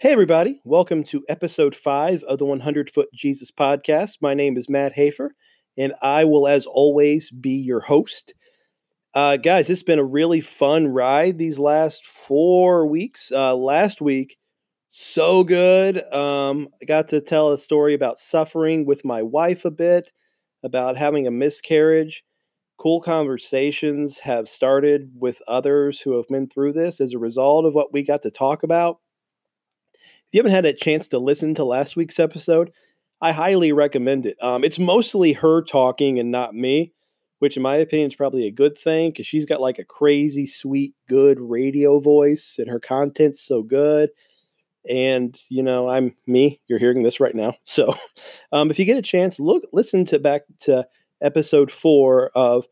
Hey, everybody. Welcome to episode five of the 100 Foot Jesus podcast. My name is Matt Hafer, and I will, as always, be your host. Uh, guys, it's been a really fun ride these last four weeks. Uh, last week, so good. Um, I got to tell a story about suffering with my wife a bit, about having a miscarriage. Cool conversations have started with others who have been through this as a result of what we got to talk about. If you haven't had a chance to listen to last week's episode, I highly recommend it. Um, it's mostly her talking and not me, which in my opinion is probably a good thing because she's got like a crazy, sweet, good radio voice and her content's so good. And you know, I'm me. You're hearing this right now. So, um, if you get a chance, look, listen to back to episode four of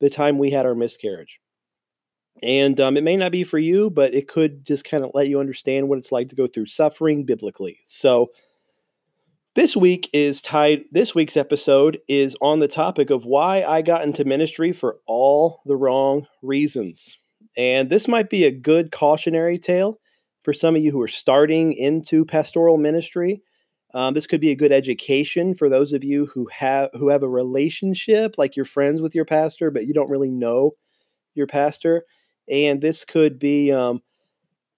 the time we had our miscarriage. And um, it may not be for you, but it could just kind of let you understand what it's like to go through suffering biblically. So, this week is tied, this week's episode is on the topic of why I got into ministry for all the wrong reasons. And this might be a good cautionary tale for some of you who are starting into pastoral ministry. Um, this could be a good education for those of you who have who have a relationship, like you're friends with your pastor, but you don't really know your pastor and this could be um,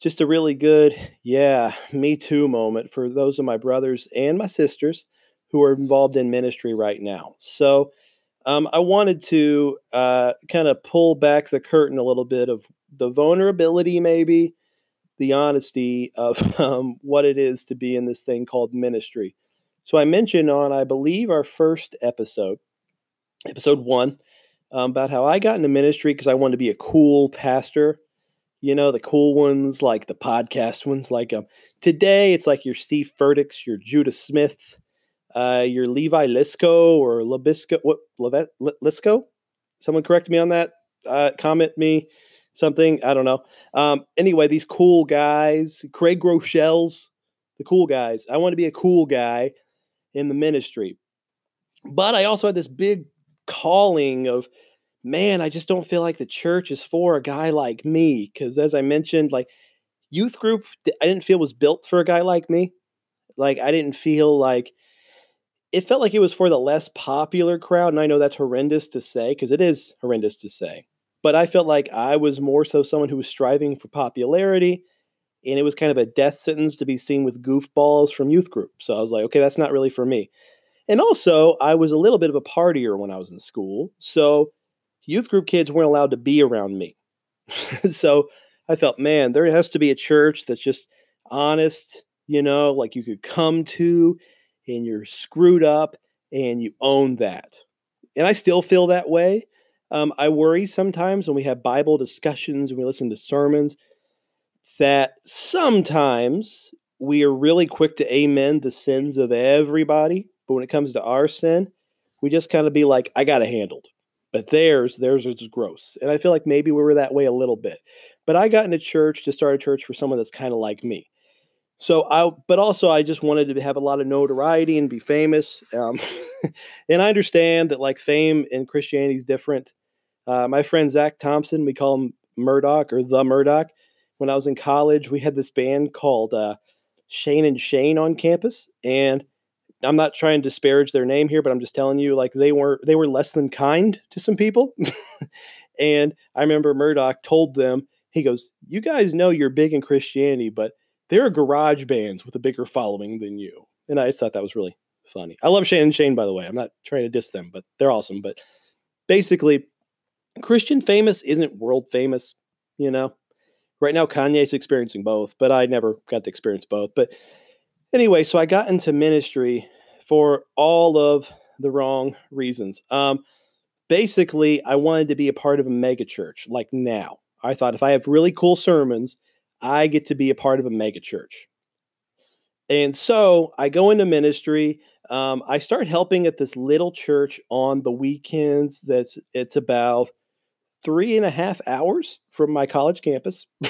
just a really good, yeah, me too moment for those of my brothers and my sisters who are involved in ministry right now. So um, I wanted to uh, kind of pull back the curtain a little bit of the vulnerability, maybe the honesty of um, what it is to be in this thing called ministry. So I mentioned on, I believe, our first episode, episode one, um, about how I got into ministry because I wanted to be a cool pastor. You know, the cool ones, like the podcast ones. Like um, today, it's like your Steve Furtick's, your Judah Smith, uh, your Levi Lisco or Labisco. What Levet, Liscoe? Someone correct me on that. Uh, comment me something. I don't know. Um, anyway, these cool guys, Craig Groeschels, the cool guys. I want to be a cool guy in the ministry. But I also had this big calling of man i just don't feel like the church is for a guy like me because as i mentioned like youth group i didn't feel was built for a guy like me. Like i didn't feel like it felt like it was for the less popular crowd and i know that's horrendous to say because it is horrendous to say but i felt like i was more so someone who was striving for popularity and it was kind of a death sentence to be seen with goofballs from youth group. So i was like okay that's not really for me and also, I was a little bit of a partier when I was in school. So youth group kids weren't allowed to be around me. so I felt, man, there has to be a church that's just honest, you know, like you could come to and you're screwed up and you own that. And I still feel that way. Um, I worry sometimes when we have Bible discussions and we listen to sermons that sometimes we are really quick to amen the sins of everybody but when it comes to our sin, we just kind of be like, I got it handled. But theirs, theirs is gross. And I feel like maybe we were that way a little bit. But I got into church to start a church for someone that's kind of like me. So I, but also I just wanted to have a lot of notoriety and be famous. Um, and I understand that like fame in Christianity is different. Uh, my friend Zach Thompson, we call him Murdoch or the Murdoch. When I was in college, we had this band called uh, Shane and Shane on campus, and I'm not trying to disparage their name here, but I'm just telling you, like they were they were less than kind to some people. and I remember Murdoch told them, he goes, "You guys know you're big in Christianity, but there are garage bands with a bigger following than you." And I just thought that was really funny. I love Shane and Shane, by the way. I'm not trying to diss them, but they're awesome. But basically, Christian famous isn't world famous. You know, right now Kanye's experiencing both, but I never got to experience both. But anyway, so I got into ministry for all of the wrong reasons. Um, basically, I wanted to be a part of a megachurch like now. I thought if I have really cool sermons, I get to be a part of a megachurch. And so I go into ministry. Um, I start helping at this little church on the weekends. That's it's about three and a half hours from my college campus.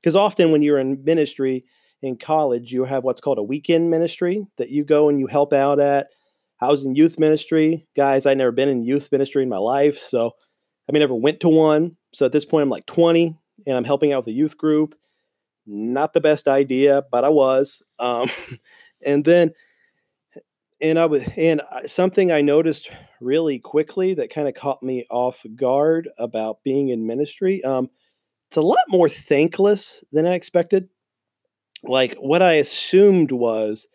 Because often when you're in ministry, in college, you have what's called a weekend ministry that you go and you help out at. I was in youth ministry. Guys, I'd never been in youth ministry in my life. So, I mean, never went to one. So at this point, I'm like 20 and I'm helping out with a youth group. not the best idea, but I was. Um, and then, and I was, and something I noticed really quickly that kind of caught me off guard about being in ministry. Um, it's a lot more thankless than I expected. Like what I assumed was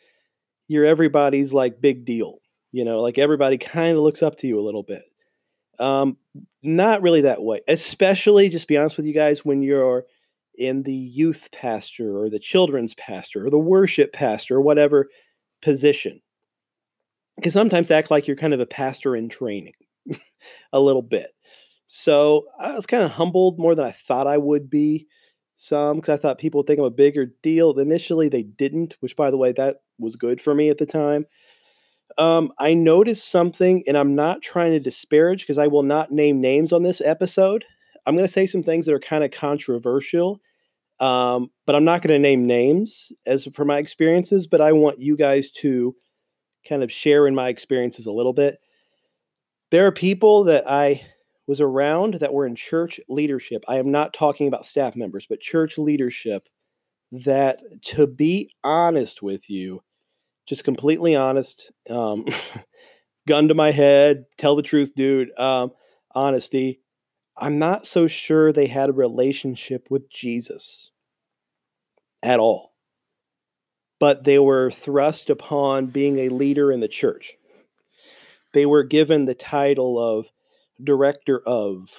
you're everybody's like big deal, you know, like everybody kind of looks up to you a little bit. Um, not really that way, especially just be honest with you guys when you're in the youth pastor or the children's pastor or the worship pastor or whatever position. Because sometimes act like you're kind of a pastor in training a little bit. So I was kind of humbled more than I thought I would be. Some because I thought people would think I'm a bigger deal. Initially, they didn't, which, by the way, that was good for me at the time. Um, I noticed something, and I'm not trying to disparage because I will not name names on this episode. I'm going to say some things that are kind of controversial, um, but I'm not going to name names as for my experiences. But I want you guys to kind of share in my experiences a little bit. There are people that I was around that were in church leadership. I am not talking about staff members, but church leadership that, to be honest with you, just completely honest, um, gun to my head, tell the truth, dude, um, honesty. I'm not so sure they had a relationship with Jesus at all. But they were thrust upon being a leader in the church. They were given the title of director of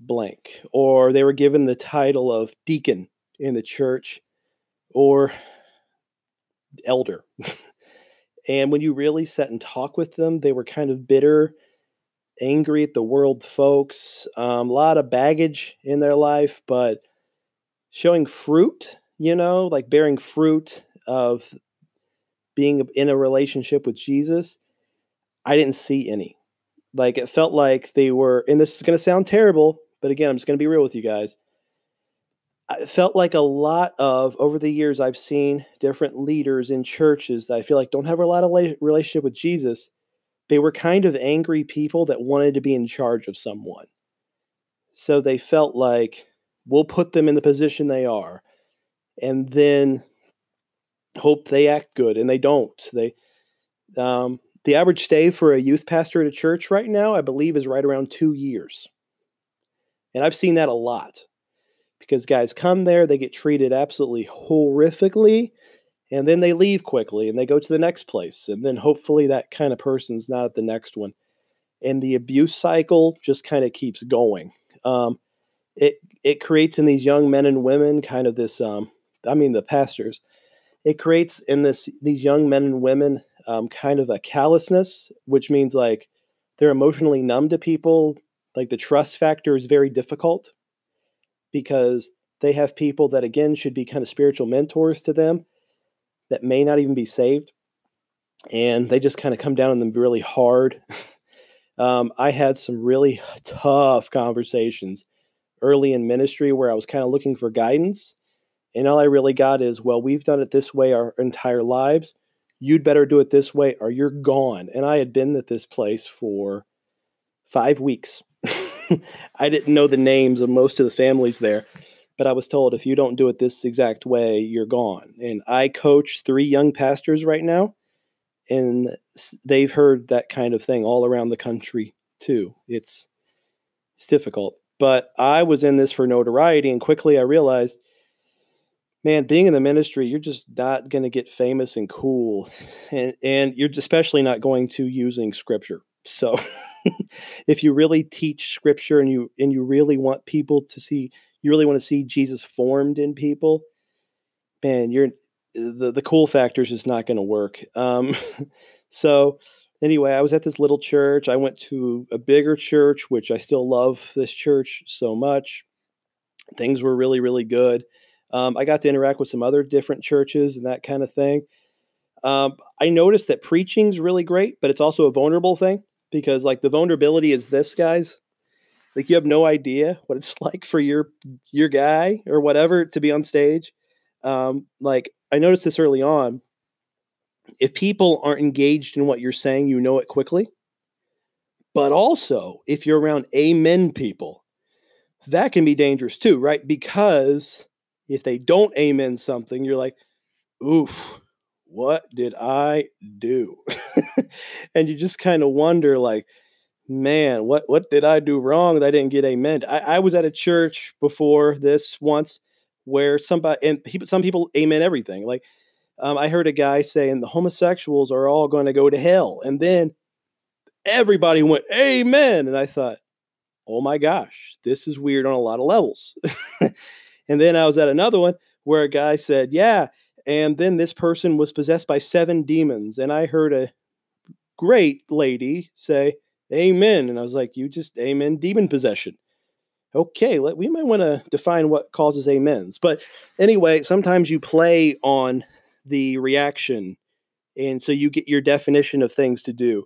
blank, or they were given the title of deacon in the church, or elder. and when you really sat and talk with them, they were kind of bitter, angry at the world folks, um, a lot of baggage in their life, but showing fruit, you know, like bearing fruit of being in a relationship with Jesus, I didn't see any. Like it felt like they were, and this is going to sound terrible, but again, I'm just going to be real with you guys. It felt like a lot of over the years I've seen different leaders in churches that I feel like don't have a lot of relationship with Jesus. They were kind of angry people that wanted to be in charge of someone. So they felt like we'll put them in the position they are and then hope they act good and they don't. They um, the average stay for a youth pastor at a church right now, I believe, is right around two years. And I've seen that a lot because guys come there, they get treated absolutely horrifically, and then they leave quickly and they go to the next place. And then hopefully that kind of person's not at the next one. And the abuse cycle just kind of keeps going. Um, it it creates in these young men and women kind of this um, I mean the pastors. It creates in this these young men and women um, kind of a callousness, which means like they're emotionally numb to people. Like the trust factor is very difficult because they have people that, again, should be kind of spiritual mentors to them that may not even be saved. And they just kind of come down on them really hard. um, I had some really tough conversations early in ministry where I was kind of looking for guidance. And all I really got is, well, we've done it this way our entire lives you'd better do it this way or you're gone. And I had been at this place for five weeks. I didn't know the names of most of the families there, but I was told if you don't do it this exact way, you're gone. And I coach three young pastors right now, and they've heard that kind of thing all around the country too. It's it's difficult. But I was in this for notoriety, and quickly I realized man, being in the ministry, you're just not going to get famous and cool, and and you're especially not going to using scripture. So, if you really teach scripture and you and you really want people to see, you really want to see Jesus formed in people, man, you're the the cool factor is not going to work. Um, so. Anyway, I was at this little church. I went to a bigger church, which I still love this church so much. Things were really, really good um, I got to interact with some other different churches and that kind of thing. Um, I noticed that preaching's really great, but it's also a vulnerable thing because, like, the vulnerability is this, guys. Like, you have no idea what it's like for your your guy or whatever to be on stage. Um, like, I noticed this early on. If people aren't engaged in what you're saying, you know it quickly. But also, if you're around amen people, that can be dangerous too, right? Because if they don't amen something, you're like, oof, what did I do? and you just kind of wonder, like, man, what what did I do wrong that I didn't get amen? I, I was at a church before this once where somebody and he, some people amen everything. Like um, I heard a guy saying the homosexuals are all going to go to hell, and then everybody went amen, and I thought, oh my gosh, this is weird on a lot of levels. and then I was at another one where a guy said, yeah, and then this person was possessed by seven demons, and I heard a great lady say amen, and I was like, you just amen demon possession okay, let, we might want to define what causes amens. But anyway, sometimes you play on the reaction, and so you get your definition of things to do.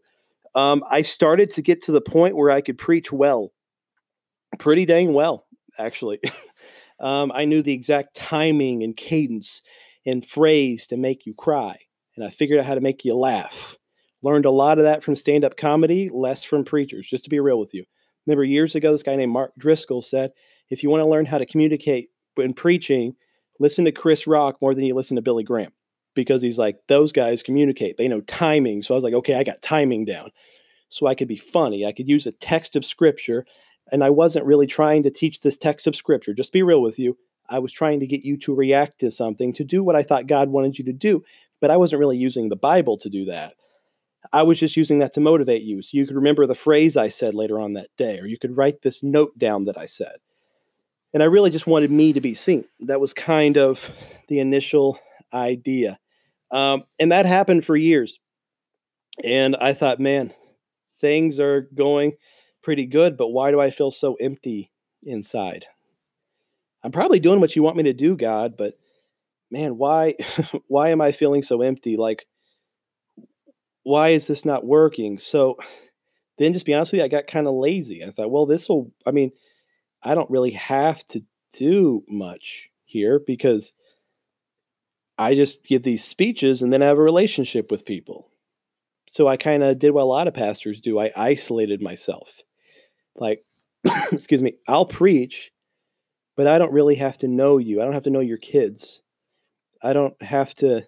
Um, I started to get to the point where I could preach well, pretty dang well, actually. um, I knew the exact timing and cadence and phrase to make you cry, and I figured out how to make you laugh. Learned a lot of that from stand up comedy, less from preachers, just to be real with you. Remember years ago, this guy named Mark Driscoll said, if you want to learn how to communicate in preaching, listen to Chris Rock more than you listen to Billy Graham. Because he's like, those guys communicate. They know timing. So I was like, okay, I got timing down. So I could be funny. I could use a text of scripture. And I wasn't really trying to teach this text of scripture. Just be real with you. I was trying to get you to react to something, to do what I thought God wanted you to do. But I wasn't really using the Bible to do that. I was just using that to motivate you. So you could remember the phrase I said later on that day, or you could write this note down that I said. And I really just wanted me to be seen. That was kind of the initial idea. Um, and that happened for years. And I thought, man, things are going pretty good, but why do I feel so empty inside? I'm probably doing what you want me to do, God, but man, why why am I feeling so empty? Like why is this not working? So then, just be honest with you, I got kind of lazy. I thought, well, this will, I mean, I don't really have to do much here because I just give these speeches and then I have a relationship with people. So I kind of did what a lot of pastors do. I isolated myself. Like, excuse me, I'll preach, but I don't really have to know you. I don't have to know your kids. I don't have to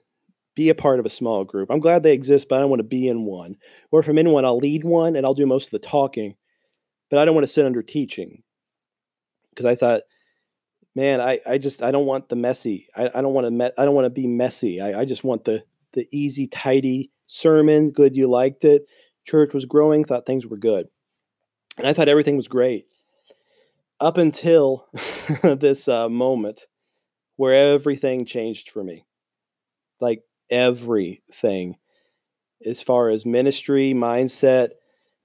be a part of a small group. I'm glad they exist, but I don't want to be in one. Or if I'm in one, I'll lead one and I'll do most of the talking, but I don't want to sit under teaching. Because I thought, man, I, I just I don't want the messy. I, I don't want to me- I don't want to be messy. I, I just want the the easy, tidy sermon. Good, you liked it. Church was growing. Thought things were good, and I thought everything was great up until this uh, moment where everything changed for me. Like everything as far as ministry, mindset,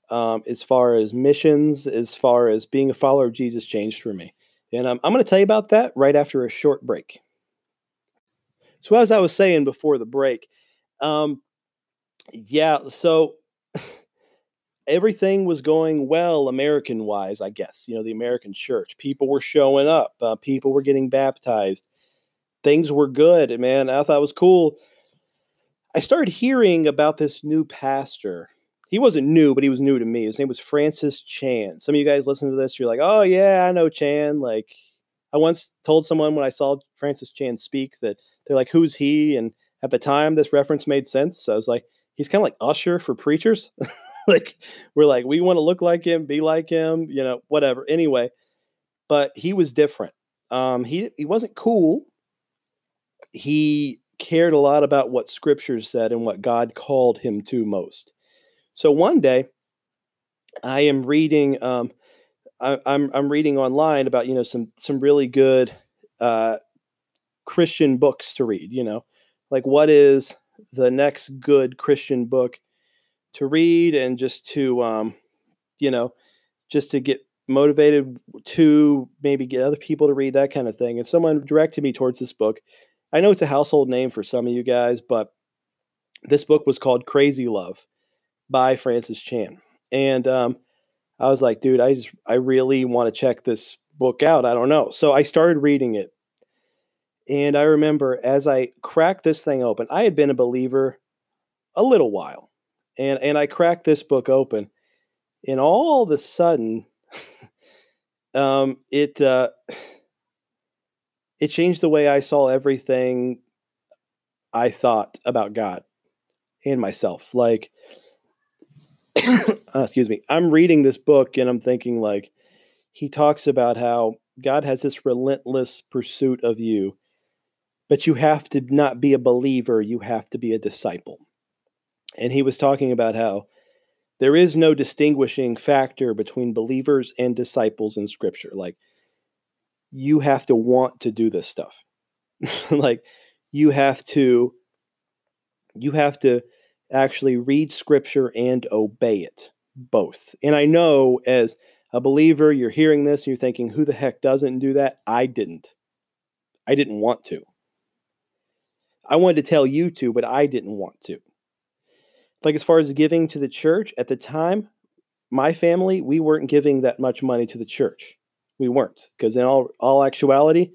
um, as far as missions, as far as being a follower of Jesus changed for me. And um, I'm going to tell you about that right after a short break. So, as I was saying before the break, um, yeah, so everything was going well American wise, I guess. You know, the American church. People were showing up, uh, people were getting baptized. Things were good, man. I thought it was cool I started hearing about this new pastor. He wasn't new, but he was new to me. His name was Francis Chan. Some of you guys listen to this, you're like, oh, yeah, I know Chan. Like, I once told someone when I saw Francis Chan speak that they're like, who's he? And at the time, this reference made sense. So I was like, he's kind of like Usher for preachers. like, we're like, we want to look like him, be like him, you know, whatever. Anyway, but he was different. Um, he, he wasn't cool. He cared a lot about what scripture said and what God called him to most. So one day, I am reading. Um, I, I'm, I'm reading online about you know some some really good uh, Christian books to read. You know, like what is the next good Christian book to read, and just to um, you know, just to get motivated to maybe get other people to read that kind of thing. And someone directed me towards this book I know it's a household name for some of you guys, but this book was called Crazy Love by Francis Chan. And um, I was like, dude, I just, I really want to check this book out. I don't know. So I started reading it. And I remember as I cracked this thing open, I had been a believer a little while. And, and I cracked this book open. And all of a sudden, um, it, uh, it changed the way I saw everything I thought about God and myself. Like, uh, excuse me, I'm reading this book and I'm thinking, like, he talks about how God has this relentless pursuit of you, but you have to not be a believer, you have to be a disciple. And he was talking about how there is no distinguishing factor between believers and disciples in scripture. Like, you have to want to do this stuff. like, you have to you have to actually read scripture and obey it both. And I know as a believer, you're hearing this and you're thinking, who the heck doesn't do that? I didn't. I didn't want to. I wanted to tell you to, but I didn't want to. Like, as far as giving to the church, at the time, my family, we weren't giving that much money to the church. We weren't, because in all, all actuality,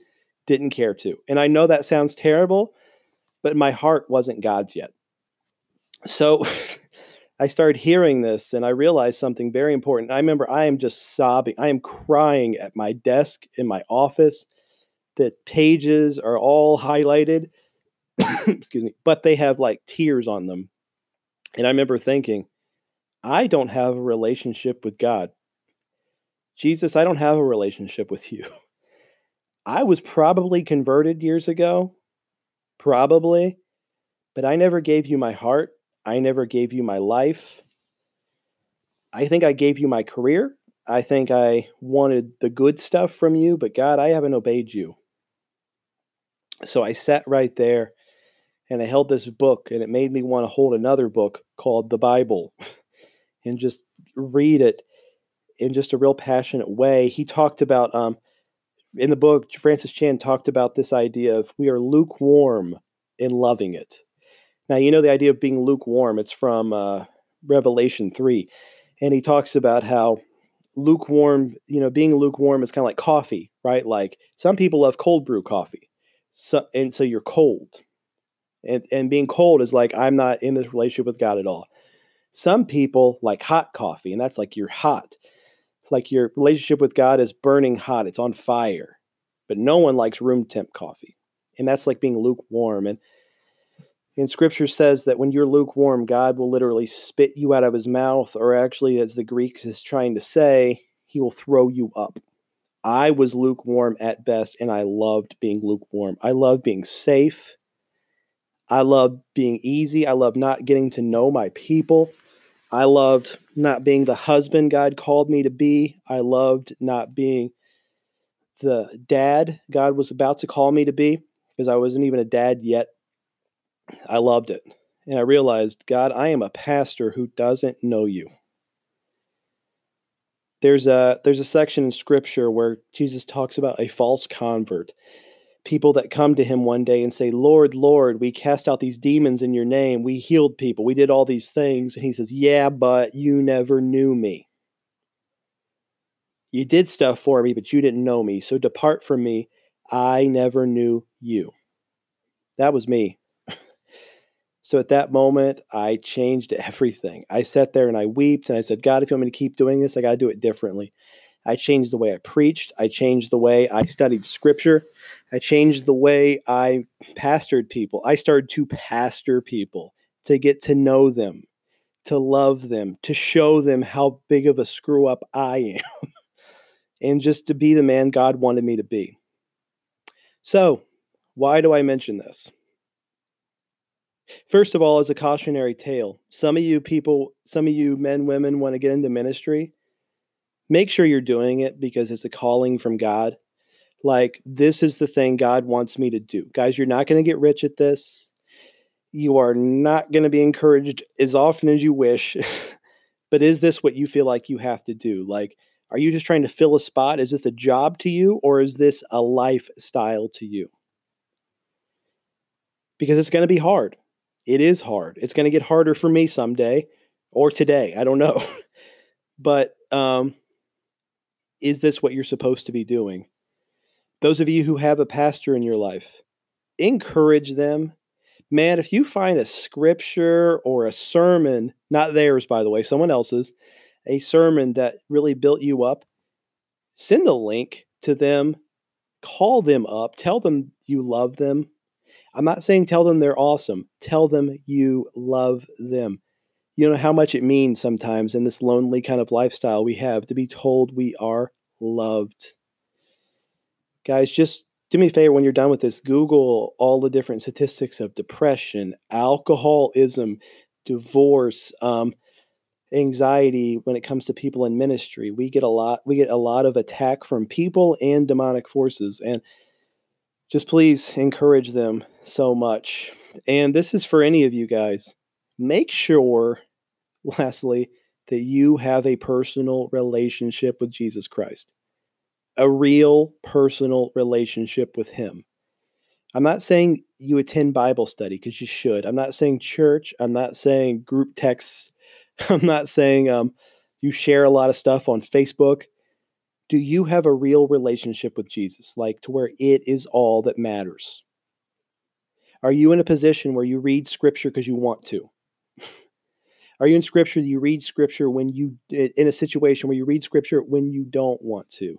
didn't care to. And I know that sounds terrible, but my heart wasn't God's yet. So I started hearing this and I realized something very important. I remember I am just sobbing. I am crying at my desk in my office. The pages are all highlighted, excuse me, but they have like tears on them. And I remember thinking, I don't have a relationship with God. Jesus, I don't have a relationship with you. I was probably converted years ago, probably, but I never gave you my heart. I never gave you my life. I think I gave you my career. I think I wanted the good stuff from you, but God, I haven't obeyed you. So I sat right there and I held this book, and it made me want to hold another book called the Bible and just read it in just a real passionate way. He talked about, um, in the book, Francis Chan talked about this idea of we are lukewarm in loving it. Now, you know the idea of being lukewarm, it's from uh, Revelation 3. And he talks about how lukewarm, you know, being lukewarm is kind of like coffee, right? Like some people love cold brew coffee. So, and so you're cold. And, and being cold is like, I'm not in this relationship with God at all. Some people like hot coffee, and that's like you're hot. Like your relationship with God is burning hot, it's on fire. But no one likes room temp coffee. And that's like being lukewarm. And and scripture says that when you're lukewarm, God will literally spit you out of his mouth, or actually, as the greeks is trying to say, he will throw you up. I was lukewarm at best, and I loved being lukewarm. I loved being safe. I loved being easy. I loved not getting to know my people. I loved not being the husband God called me to be. I loved not being the dad God was about to call me to be because I wasn't even a dad yet. I loved it. And I realized, God, I am a pastor who doesn't know you. There's a there's a section in scripture where Jesus talks about a false convert. People that come to him one day and say, "Lord, Lord, we cast out these demons in your name. We healed people. We did all these things." And he says, "Yeah, but you never knew me. You did stuff for me, but you didn't know me. So depart from me. I never knew you." That was me. So at that moment, I changed everything. I sat there and I wept and I said, God, if you want me to keep doing this, I got to do it differently. I changed the way I preached. I changed the way I studied scripture. I changed the way I pastored people. I started to pastor people, to get to know them, to love them, to show them how big of a screw up I am, and just to be the man God wanted me to be. So, why do I mention this? First of all, as a cautionary tale, some of you people, some of you men, women want to get into ministry. Make sure you're doing it because it's a calling from God. Like, this is the thing God wants me to do. Guys, you're not going to get rich at this. You are not going to be encouraged as often as you wish. but is this what you feel like you have to do? Like, are you just trying to fill a spot? Is this a job to you or is this a lifestyle to you? Because it's going to be hard. It is hard. It's going to get harder for me someday or today. I don't know. but um, is this what you're supposed to be doing? Those of you who have a pastor in your life, encourage them. Man, if you find a scripture or a sermon, not theirs, by the way, someone else's, a sermon that really built you up, send the link to them call them up, tell them you love them. I'm not saying tell them they're awesome. Tell them you love them. You know how much it means sometimes in this lonely kind of lifestyle we have to be told we are loved. Guys, just do me a favor when you're done with this Google all the different statistics of depression, alcoholism, divorce, um, anxiety when it comes to people in ministry. We get a lot we get a lot of attack from people and demonic forces and just please encourage them so much. And this is for any of you guys. Make sure lastly that you have a personal relationship with Jesus Christ. A real personal relationship with him. I'm not saying you attend Bible study because you should. I'm not saying church. I'm not saying group texts I'm not saying um, you share a lot of stuff on Facebook. Do you have a real relationship with Jesus, like to where it is all that matters? Are you in a position where you read scripture because you want to? Are you in scripture Do you read scripture when you in a situation where you read scripture when you don't want to?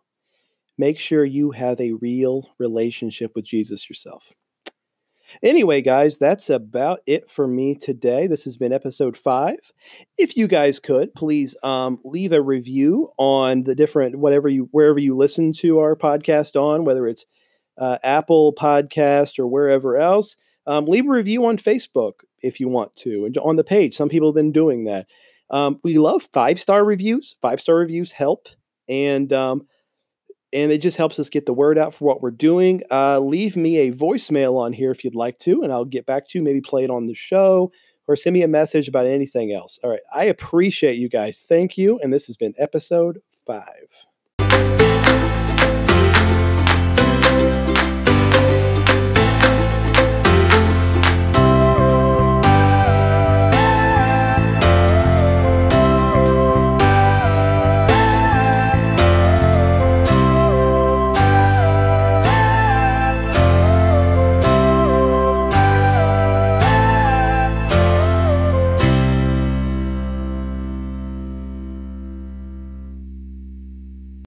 Make sure you have a real relationship with Jesus yourself. Anyway, guys, that's about it for me today. This has been episode five. If you guys could please um, leave a review on the different whatever you wherever you listen to our podcast on, whether it's uh, Apple Podcast or wherever else. Um, leave a review on Facebook if you want to, and on the page. Some people have been doing that. Um, we love five star reviews. Five star reviews help, and um, and it just helps us get the word out for what we're doing. Uh, leave me a voicemail on here if you'd like to, and I'll get back to you. Maybe play it on the show or send me a message about anything else. All right. I appreciate you guys. Thank you. And this has been episode five.